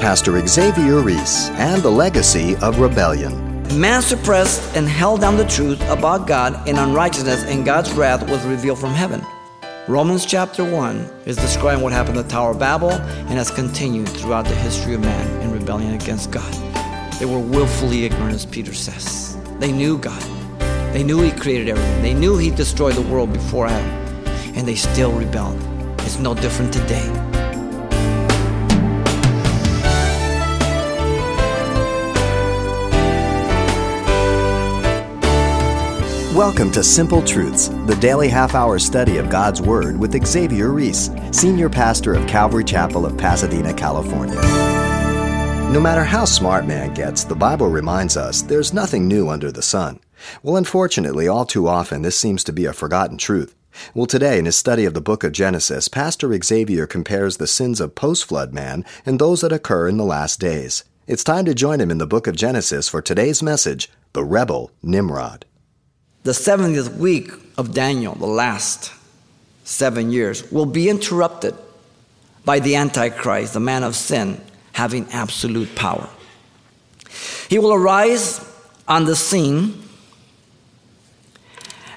Pastor Xavier Reese and the legacy of rebellion. Man suppressed and held down the truth about God in unrighteousness, and God's wrath was revealed from heaven. Romans chapter 1 is describing what happened at the Tower of Babel and has continued throughout the history of man in rebellion against God. They were willfully ignorant, as Peter says. They knew God. They knew He created everything. They knew He destroyed the world before Adam. And they still rebelled. It's no different today. Welcome to Simple Truths, the daily half hour study of God's Word with Xavier Reese, Senior Pastor of Calvary Chapel of Pasadena, California. No matter how smart man gets, the Bible reminds us there's nothing new under the sun. Well, unfortunately, all too often, this seems to be a forgotten truth. Well, today, in his study of the book of Genesis, Pastor Xavier compares the sins of post flood man and those that occur in the last days. It's time to join him in the book of Genesis for today's message The Rebel Nimrod the 70th week of Daniel, the last seven years, will be interrupted by the Antichrist, the man of sin, having absolute power. He will arise on the scene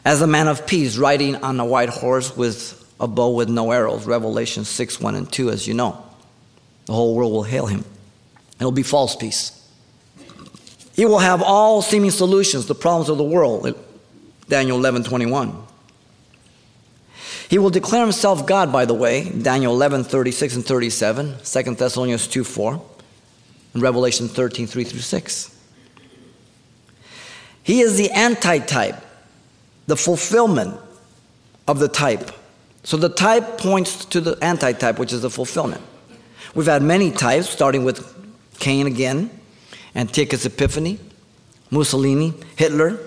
as a man of peace, riding on a white horse with a bow with no arrows. Revelation 6 1 and 2, as you know. The whole world will hail him. It'll be false peace. He will have all seeming solutions to problems of the world. Daniel 11 21. He will declare himself God, by the way, Daniel 11 36 and 37, 2 Thessalonians 2 4, and Revelation 13 3 through 6. He is the antitype, the fulfillment of the type. So the type points to the antitype, which is the fulfillment. We've had many types, starting with Cain again, Antiochus Epiphanes, Mussolini, Hitler,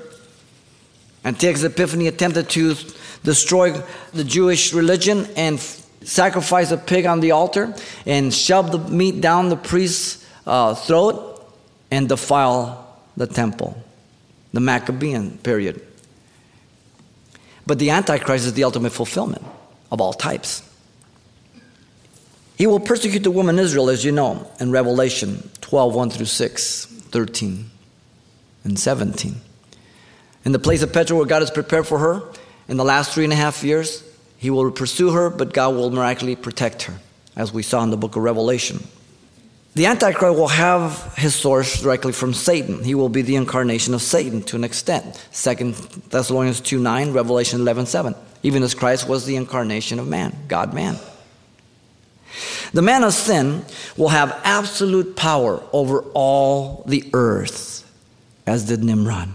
Antiochus Epiphanes attempted to destroy the Jewish religion and sacrifice a pig on the altar and shove the meat down the priest's uh, throat and defile the temple. The Maccabean period. But the Antichrist is the ultimate fulfillment of all types. He will persecute the woman Israel, as you know, in Revelation 12 1 through 6, 13, and 17. In the place of Petra where God has prepared for her, in the last three and a half years, he will pursue her, but God will miraculously protect her, as we saw in the book of Revelation. The Antichrist will have his source directly from Satan. He will be the incarnation of Satan to an extent. 2 Thessalonians 2 9, Revelation 11 7. Even as Christ was the incarnation of man, God man. The man of sin will have absolute power over all the earth, as did Nimrod.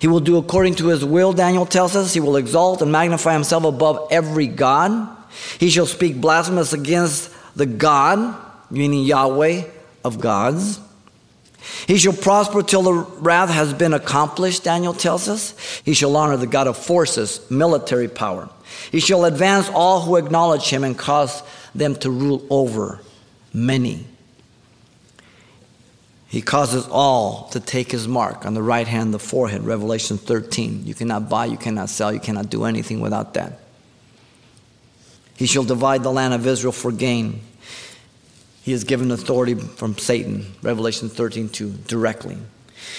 He will do according to his will, Daniel tells us. He will exalt and magnify himself above every God. He shall speak blasphemous against the God, meaning Yahweh of gods. He shall prosper till the wrath has been accomplished, Daniel tells us. He shall honor the God of forces, military power. He shall advance all who acknowledge him and cause them to rule over many. He causes all to take his mark on the right hand, the forehead, Revelation 13. You cannot buy, you cannot sell, you cannot do anything without that. He shall divide the land of Israel for gain. He is given authority from Satan, Revelation 13 2, directly.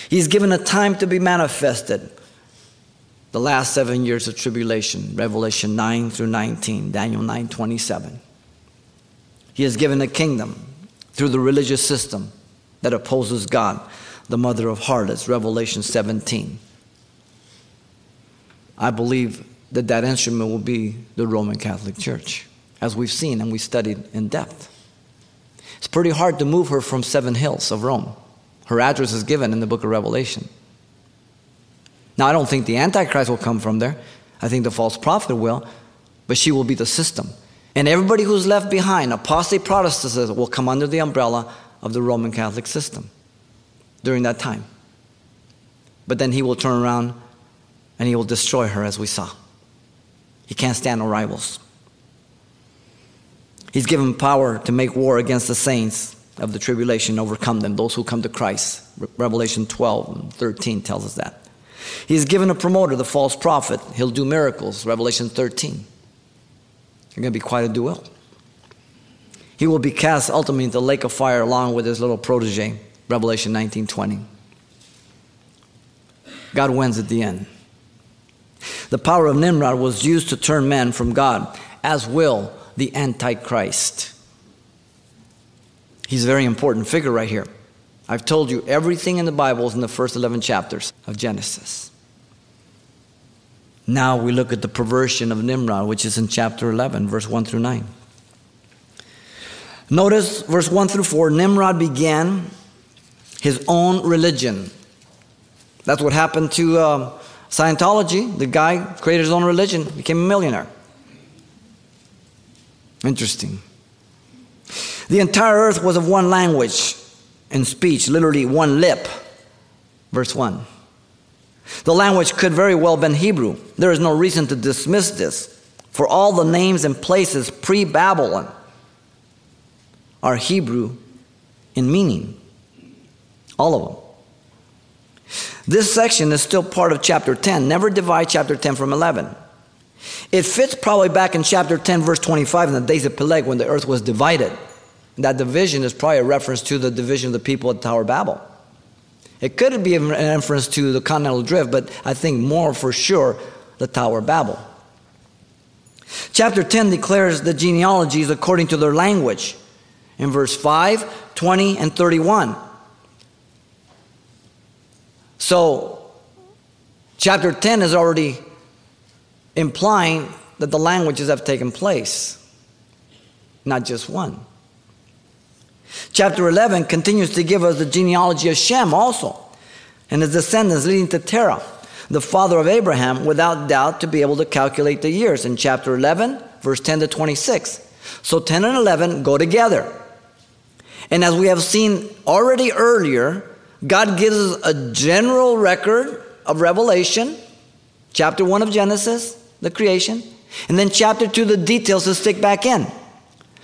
He is given a time to be manifested. The last seven years of tribulation, Revelation 9 through 19, Daniel 9 27. He is given a kingdom through the religious system that opposes God, the mother of harlots, Revelation 17. I believe that that instrument will be the Roman Catholic Church, as we've seen and we studied in depth. It's pretty hard to move her from Seven Hills of Rome. Her address is given in the book of Revelation. Now, I don't think the Antichrist will come from there. I think the false prophet will, but she will be the system. And everybody who's left behind, apostate Protestants, will come under the umbrella of the Roman Catholic system during that time. But then he will turn around and he will destroy her, as we saw. He can't stand no rivals. He's given power to make war against the saints of the tribulation, overcome them, those who come to Christ. Revelation 12 and 13 tells us that. He's given a promoter, the false prophet. He'll do miracles. Revelation 13. You're going to be quite a duel. He will be cast ultimately into the lake of fire along with his little protege, Revelation 19:20. God wins at the end. The power of Nimrod was used to turn men from God, as will the Antichrist. He's a very important figure right here. I've told you everything in the Bible is in the first 11 chapters of Genesis. Now we look at the perversion of Nimrod, which is in chapter 11, verse 1 through 9. Notice verse 1 through 4 Nimrod began his own religion. That's what happened to um, Scientology. The guy created his own religion, became a millionaire. Interesting. The entire earth was of one language and speech, literally one lip. Verse 1. The language could very well have been Hebrew. There is no reason to dismiss this, for all the names and places pre Babylon are Hebrew in meaning. All of them. This section is still part of chapter 10. Never divide chapter 10 from 11. It fits probably back in chapter 10, verse 25, in the days of Peleg when the earth was divided. That division is probably a reference to the division of the people at Tower Babel. It could be an inference to the continental drift, but I think more for sure the Tower of Babel. Chapter 10 declares the genealogies according to their language in verse 5, 20, and 31. So, chapter 10 is already implying that the languages have taken place, not just one. Chapter 11 continues to give us the genealogy of Shem also, and his descendants leading to Terah, the father of Abraham, without doubt to be able to calculate the years in chapter 11, verse 10 to 26. So 10 and 11 go together. And as we have seen already earlier, God gives us a general record of Revelation, chapter 1 of Genesis, the creation, and then chapter 2, the details to stick back in.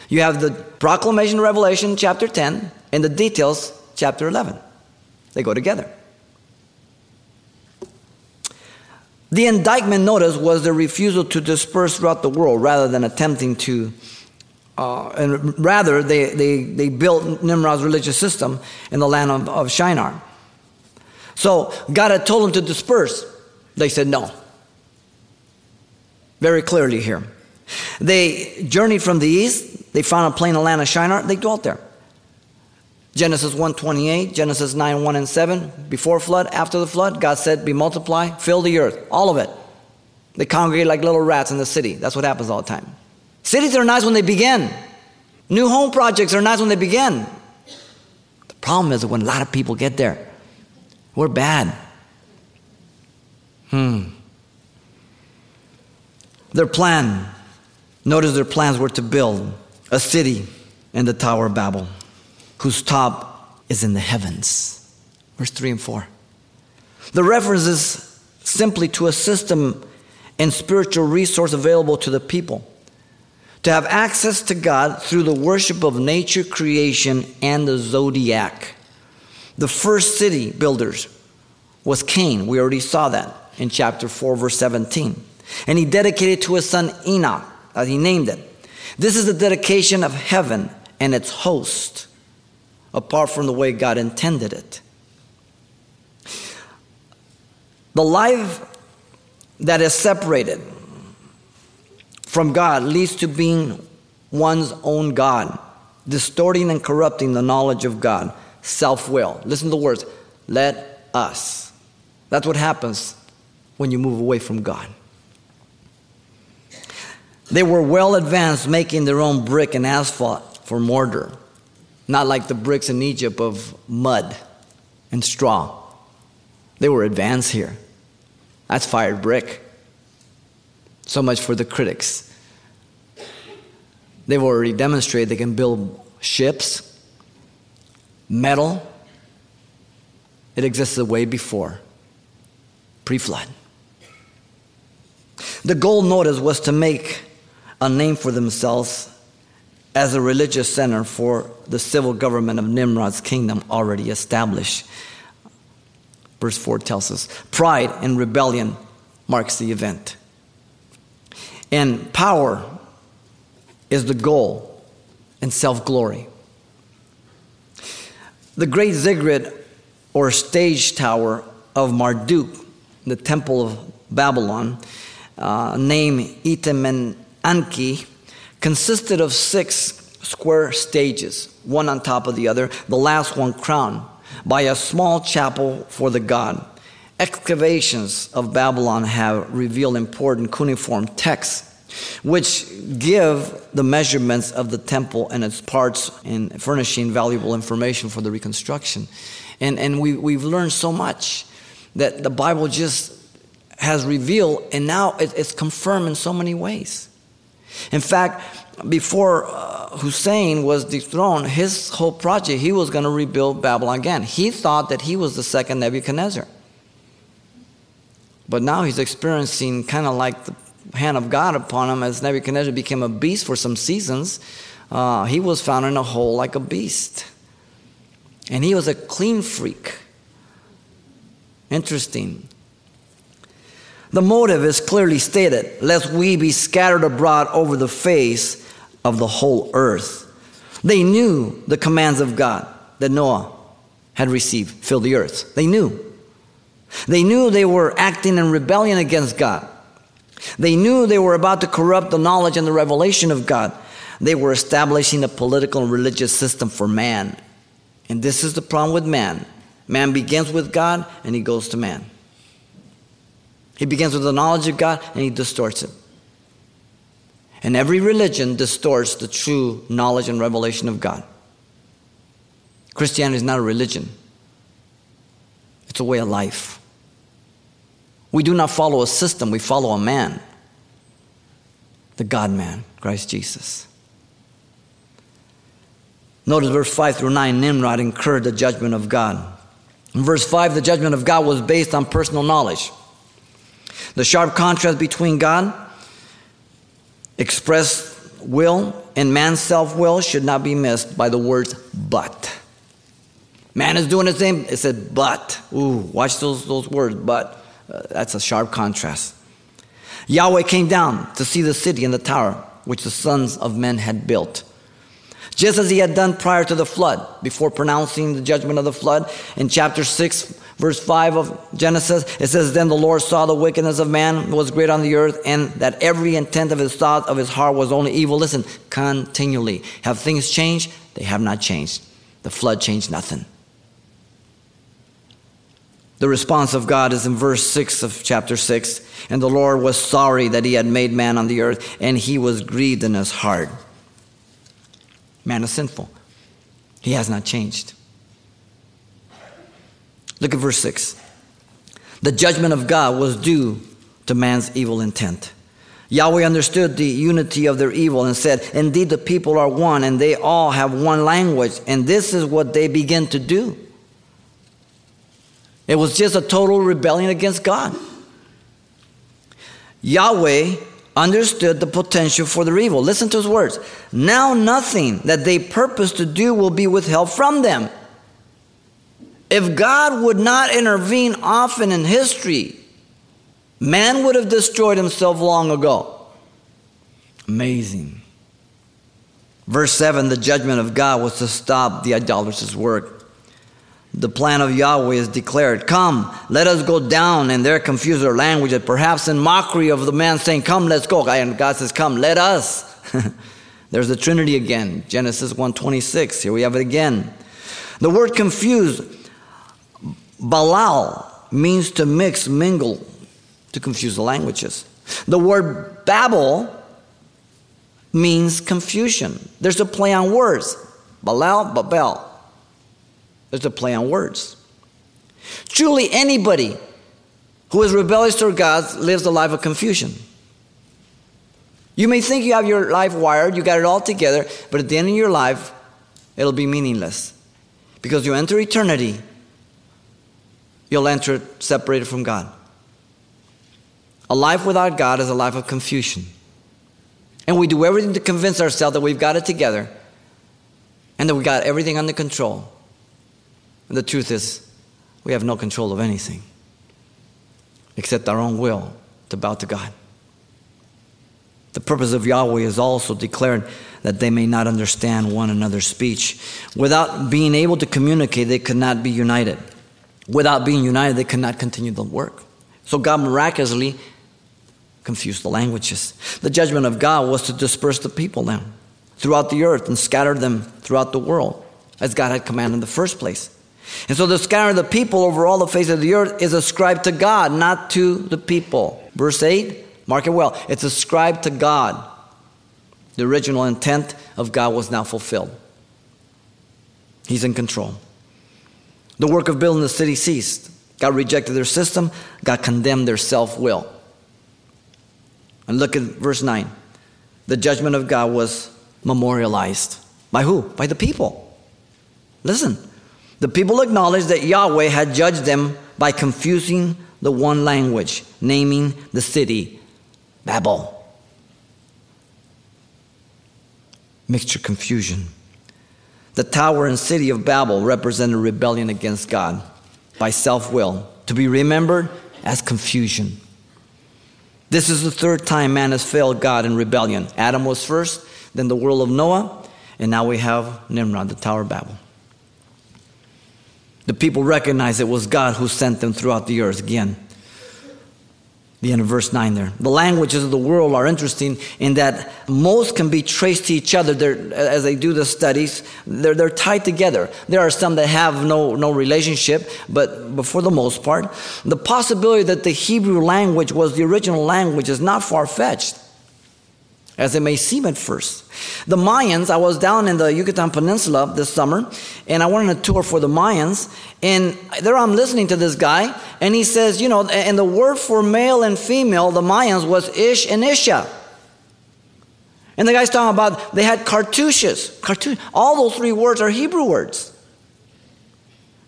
You have the proclamation of Revelation, chapter 10, and the details, chapter 11. They go together. The indictment, notice, was the refusal to disperse throughout the world rather than attempting to, uh, and rather, they, they, they built Nimrod's religious system in the land of, of Shinar. So God had told them to disperse. They said no. Very clearly here. They journeyed from the east. They found a plain of land of Shinar. They dwelt there. Genesis 1:28, Genesis 9, 1 and 7, before flood, after the flood, God said, Be multiply, fill the earth, all of it. They congregate like little rats in the city. That's what happens all the time. Cities are nice when they begin. New home projects are nice when they begin. The problem is when a lot of people get there, we're bad. Hmm. Their plan Notice their plans were to build a city in the Tower of Babel, whose top is in the heavens. Verse 3 and 4. The reference is simply to a system and spiritual resource available to the people to have access to God through the worship of nature, creation, and the zodiac. The first city builders was Cain. We already saw that in chapter 4, verse 17. And he dedicated to his son Enoch as he named it. This is the dedication of heaven and its host, apart from the way God intended it. The life that is separated from God leads to being one's own God, distorting and corrupting the knowledge of God, self will. Listen to the words let us. That's what happens when you move away from God. They were well advanced making their own brick and asphalt for mortar, not like the bricks in Egypt of mud and straw. They were advanced here. That's fired brick. So much for the critics. They've already demonstrated they can build ships, metal. It existed way before, pre flood. The goal, notice, was to make a name for themselves as a religious center for the civil government of Nimrod's kingdom already established. Verse 4 tells us pride and rebellion marks the event. And power is the goal and self glory. The great ziggurat or stage tower of Marduk, the temple of Babylon, uh, named Etemenanki, consisted of six square stages, one on top of the other, the last one crowned by a small chapel for the god. Excavations of Babylon have revealed important cuneiform texts which give the measurements of the temple and its parts and furnishing valuable information for the reconstruction. And, and we, we've learned so much that the Bible just has revealed, and now it, it's confirmed in so many ways. In fact, before uh, Hussein was dethroned, his whole project, he was going to rebuild Babylon again. He thought that he was the second Nebuchadnezzar. But now he's experiencing kind of like the hand of God upon him as Nebuchadnezzar became a beast for some seasons. Uh, he was found in a hole like a beast. And he was a clean freak. Interesting. The motive is clearly stated lest we be scattered abroad over the face of the whole earth. They knew the commands of God that Noah had received fill the earth. They knew. They knew they were acting in rebellion against God. They knew they were about to corrupt the knowledge and the revelation of God. They were establishing a political and religious system for man. And this is the problem with man. Man begins with God and he goes to man. He begins with the knowledge of God and he distorts it. And every religion distorts the true knowledge and revelation of God. Christianity is not a religion, it's a way of life. We do not follow a system, we follow a man, the God man, Christ Jesus. Notice verse 5 through 9 Nimrod incurred the judgment of God. In verse 5, the judgment of God was based on personal knowledge. The sharp contrast between God, expressed will, and man's self will should not be missed by the words but. Man is doing the same, it said but. Ooh, watch those, those words, but. Uh, that's a sharp contrast. Yahweh came down to see the city and the tower which the sons of men had built. Just as he had done prior to the flood, before pronouncing the judgment of the flood. In chapter 6, verse 5 of Genesis, it says, Then the Lord saw the wickedness of man was great on the earth, and that every intent of his thought of his heart was only evil. Listen, continually. Have things changed? They have not changed. The flood changed nothing. The response of God is in verse 6 of chapter 6. And the Lord was sorry that he had made man on the earth, and he was grieved in his heart. Man is sinful, he has not changed. Look at verse 6. The judgment of God was due to man's evil intent. Yahweh understood the unity of their evil and said, Indeed, the people are one, and they all have one language, and this is what they begin to do. It was just a total rebellion against God. Yahweh understood the potential for their evil. Listen to his words. Now nothing that they purpose to do will be withheld from them. If God would not intervene often in history, man would have destroyed himself long ago. Amazing. Verse 7 the judgment of God was to stop the idolatrous work the plan of Yahweh is declared. Come, let us go down. And they're confused their language, perhaps in mockery of the man saying, Come, let's go. And God says, Come, let us. There's the Trinity again. Genesis 1:26. Here we have it again. The word confused, balal, means to mix, mingle, to confuse the languages. The word Babel means confusion. There's a play on words. Balal, Babel. There's a play on words. Truly, anybody who is rebellious toward God lives a life of confusion. You may think you have your life wired, you got it all together, but at the end of your life, it'll be meaningless. Because you enter eternity, you'll enter it separated from God. A life without God is a life of confusion. And we do everything to convince ourselves that we've got it together and that we've got everything under control. And the truth is, we have no control of anything except our own will to bow to God. The purpose of Yahweh is also declared that they may not understand one another's speech. Without being able to communicate, they could not be united. Without being united, they could not continue the work. So God miraculously confused the languages. The judgment of God was to disperse the people now throughout the earth and scatter them throughout the world, as God had commanded in the first place. And so the scatter of the people over all the face of the earth is ascribed to God, not to the people. Verse 8, mark it well. It's ascribed to God. The original intent of God was now fulfilled. He's in control. The work of building the city ceased. God rejected their system, God condemned their self will. And look at verse 9. The judgment of God was memorialized. By who? By the people. Listen, the people acknowledged that Yahweh had judged them by confusing the one language, naming the city Babel. Mixture confusion. The tower and city of Babel represented rebellion against God by self will, to be remembered as confusion. This is the third time man has failed God in rebellion. Adam was first, then the world of Noah, and now we have Nimrod, the Tower of Babel. The people recognized it was God who sent them throughout the earth again. The end of verse 9 there. The languages of the world are interesting in that most can be traced to each other they're, as they do the studies. They're, they're tied together. There are some that have no, no relationship, but, but for the most part, the possibility that the Hebrew language was the original language is not far fetched as it may seem at first. The Mayans, I was down in the Yucatan Peninsula this summer, and I went on a tour for the Mayans, and there I'm listening to this guy, and he says, you know, and the word for male and female, the Mayans, was Ish and Isha. And the guy's talking about they had cartouches. Cartouche. All those three words are Hebrew words.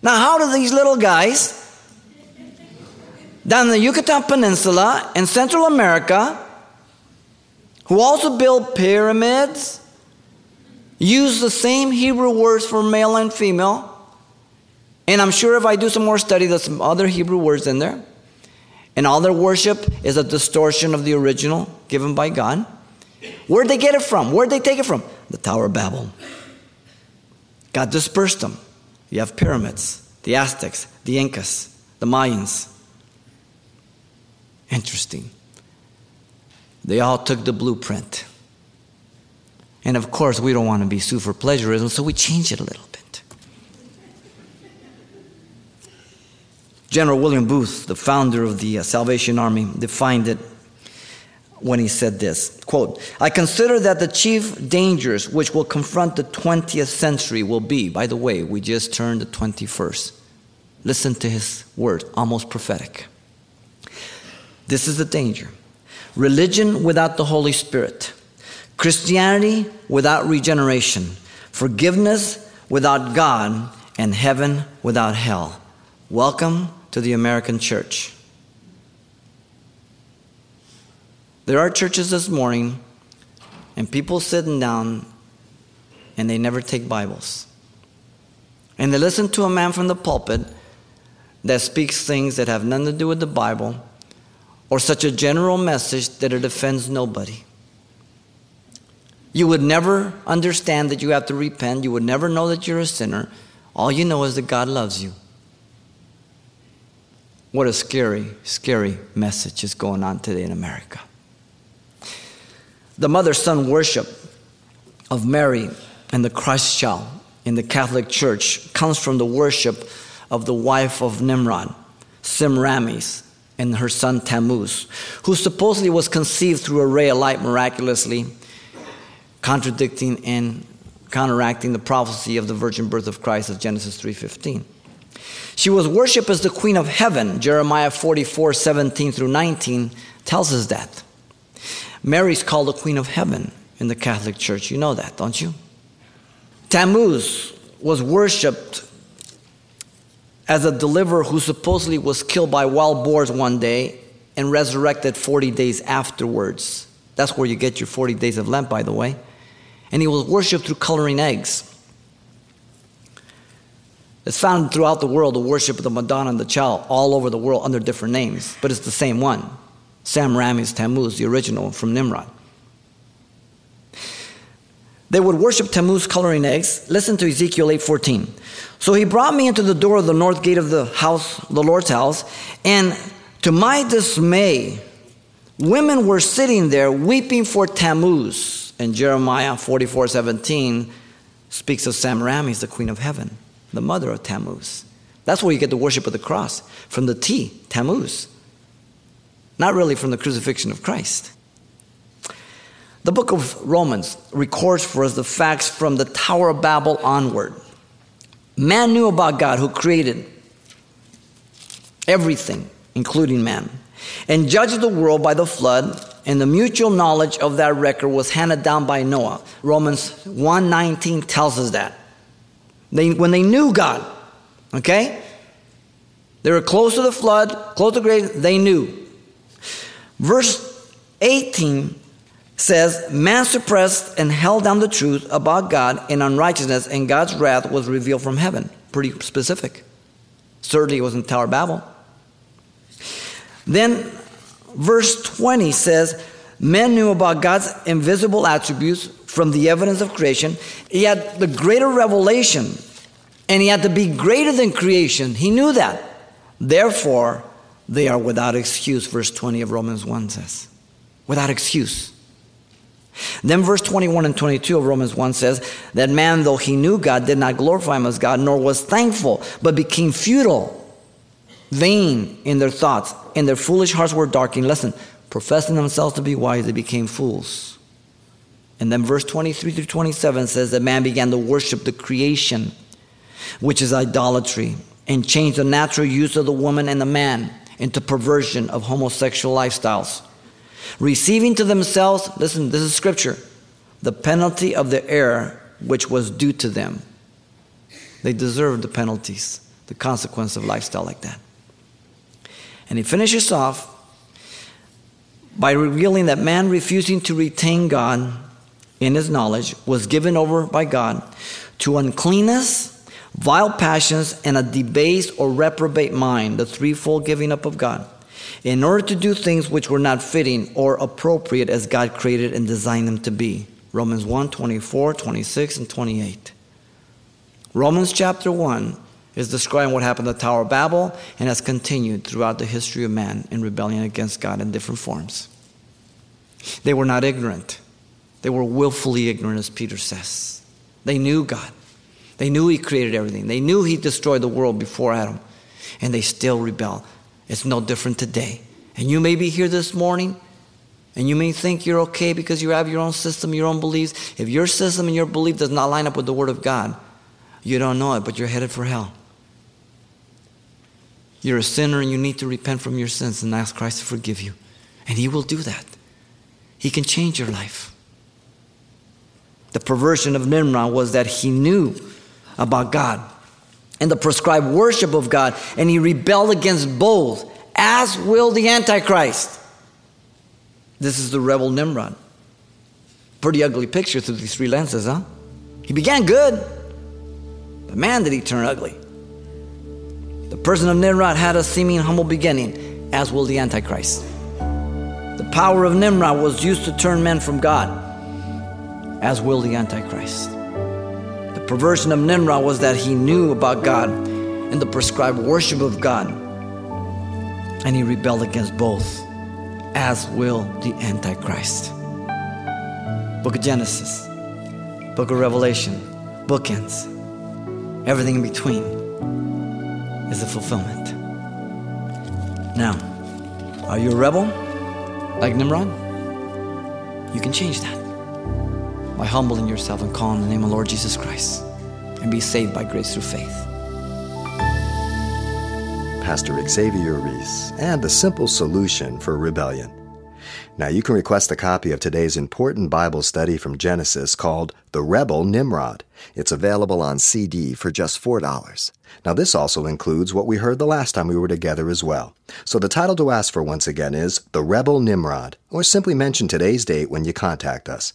Now, how do these little guys down in the Yucatan Peninsula in Central America who also built pyramids, use the same Hebrew words for male and female. And I'm sure if I do some more study, there's some other Hebrew words in there. And all their worship is a distortion of the original given by God. Where'd they get it from? Where'd they take it from? The Tower of Babel. God dispersed them. You have pyramids, the Aztecs, the Incas, the Mayans. Interesting. They all took the blueprint. And of course, we don't want to be sued for plagiarism, so we change it a little bit. General William Booth, the founder of the uh, Salvation Army, defined it when he said this quote i consider that the chief dangers which will confront the 20th century will be by the way we just turned the 21st listen to his words almost prophetic this is the danger religion without the Holy Spirit, Christianity without regeneration, forgiveness without God, and heaven without hell. Welcome to the American church. There are churches this morning, and people sitting down, and they never take Bibles. And they listen to a man from the pulpit that speaks things that have nothing to do with the Bible or such a general message that it offends nobody. You would never understand that you have to repent. You would never know that you're a sinner. All you know is that God loves you. What a scary, scary message is going on today in America. The mother son worship of Mary and the Christ child in the Catholic Church comes from the worship of the wife of Nimrod, Semiramis, and her son Tammuz, who supposedly was conceived through a ray of light miraculously, contradicting and counteracting the prophecy of the virgin birth of Christ of Genesis 3:15. She was worshipped as the queen of heaven. Jeremiah 44, 17 through 19 tells us that. Mary's called the queen of heaven in the Catholic Church. You know that, don't you? Tammuz was worshipped as a deliverer who supposedly was killed by wild boars one day and resurrected 40 days afterwards. That's where you get your 40 days of Lent, by the way. And he was worshipped through coloring eggs. It's found throughout the world, the worship of the Madonna and the Child, all over the world under different names, but it's the same one. Semiramis Tammuz, the original from Nimrod. They would worship Tammuz coloring eggs. Listen to Ezekiel 8:14. So he brought me into the door of the north gate of the house, the Lord's house, and to my dismay, women were sitting there weeping for Tammuz. And Jeremiah 44:17 speaks of Semiramis, the queen of heaven, the mother of Tammuz. That's where you get the worship of the cross from the T, Tammuz. Not really from the crucifixion of Christ. The book of Romans records for us the facts from the Tower of Babel onward. Man knew about God who created everything, including man, and judged the world by the flood, and the mutual knowledge of that record was handed down by Noah. Romans 1:19 tells us that. They, when they knew God, okay? They were close to the flood, close to the grave, they knew. Verse 18 says, Man suppressed and held down the truth about God in unrighteousness, and God's wrath was revealed from heaven. Pretty specific. Certainly it was in Tower Babel. Then verse 20 says, Men knew about God's invisible attributes from the evidence of creation. He had the greater revelation, and he had to be greater than creation. He knew that. Therefore, they are without excuse, verse 20 of Romans 1 says. Without excuse. Then verse 21 and 22 of Romans 1 says that man, though he knew God, did not glorify him as God, nor was thankful, but became futile, vain in their thoughts, and their foolish hearts were darkened. Listen, professing themselves to be wise, they became fools. And then verse 23 through 27 says that man began to worship the creation, which is idolatry, and changed the natural use of the woman and the man into perversion of homosexual lifestyles receiving to themselves, listen, this is scripture, the penalty of the error which was due to them. They deserved the penalties, the consequence of lifestyle like that. And he finishes off by revealing that man refusing to retain God in his knowledge was given over by God to uncleanness, vile passions, and a debased or reprobate mind, the threefold giving up of God in order to do things which were not fitting or appropriate as God created and designed them to be. Romans 1 24, 26, and 28. Romans chapter 1 is describing what happened at the Tower of Babel and has continued throughout the history of man in rebellion against God in different forms. They were not ignorant, they were willfully ignorant, as Peter says. They knew God, they knew He created everything, they knew He destroyed the world before Adam, and they still rebel. It's no different today. And you may be here this morning and you may think you're okay because you have your own system, your own beliefs. If your system and your belief does not line up with the Word of God, you don't know it, but you're headed for hell. You're a sinner and you need to repent from your sins and ask Christ to forgive you. And He will do that. He can change your life. The perversion of Nimrod was that he knew about God and the prescribed worship of God, and he rebelled against both, as will the Antichrist. This is the rebel Nimrod. Pretty ugly picture through these three lenses, huh? He began good, but man, did he turn ugly. The person of Nimrod had a seeming humble beginning, as will the Antichrist. The power of Nimrod was used to turn men from God, as will the Antichrist perversion of Nimrod was that he knew about God and the prescribed worship of God, and he rebelled against both, as will the Antichrist. Book of Genesis, Book of Revelation, bookends, everything in between is a fulfillment. Now, are you a rebel like Nimrod? You can change that by humbling yourself and calling the name of Lord Jesus Christ and be saved by grace through faith. Pastor Xavier Reese and the simple solution for rebellion. Now, you can request a copy of today's important Bible study from Genesis called The Rebel Nimrod. It's available on CD for just $4. Now, this also includes what we heard the last time we were together as well. So, the title to ask for once again is The Rebel Nimrod, or simply mention today's date when you contact us.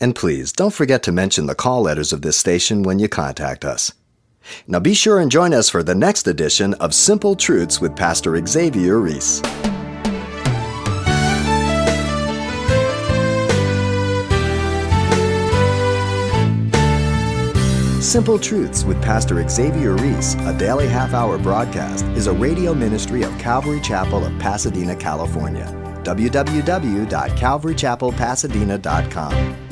And please don't forget to mention the call letters of this station when you contact us. Now be sure and join us for the next edition of Simple Truths with Pastor Xavier Reese. Simple Truths with Pastor Xavier Reese, a daily half hour broadcast, is a radio ministry of Calvary Chapel of Pasadena, California. www.calvarychapelpasadena.com.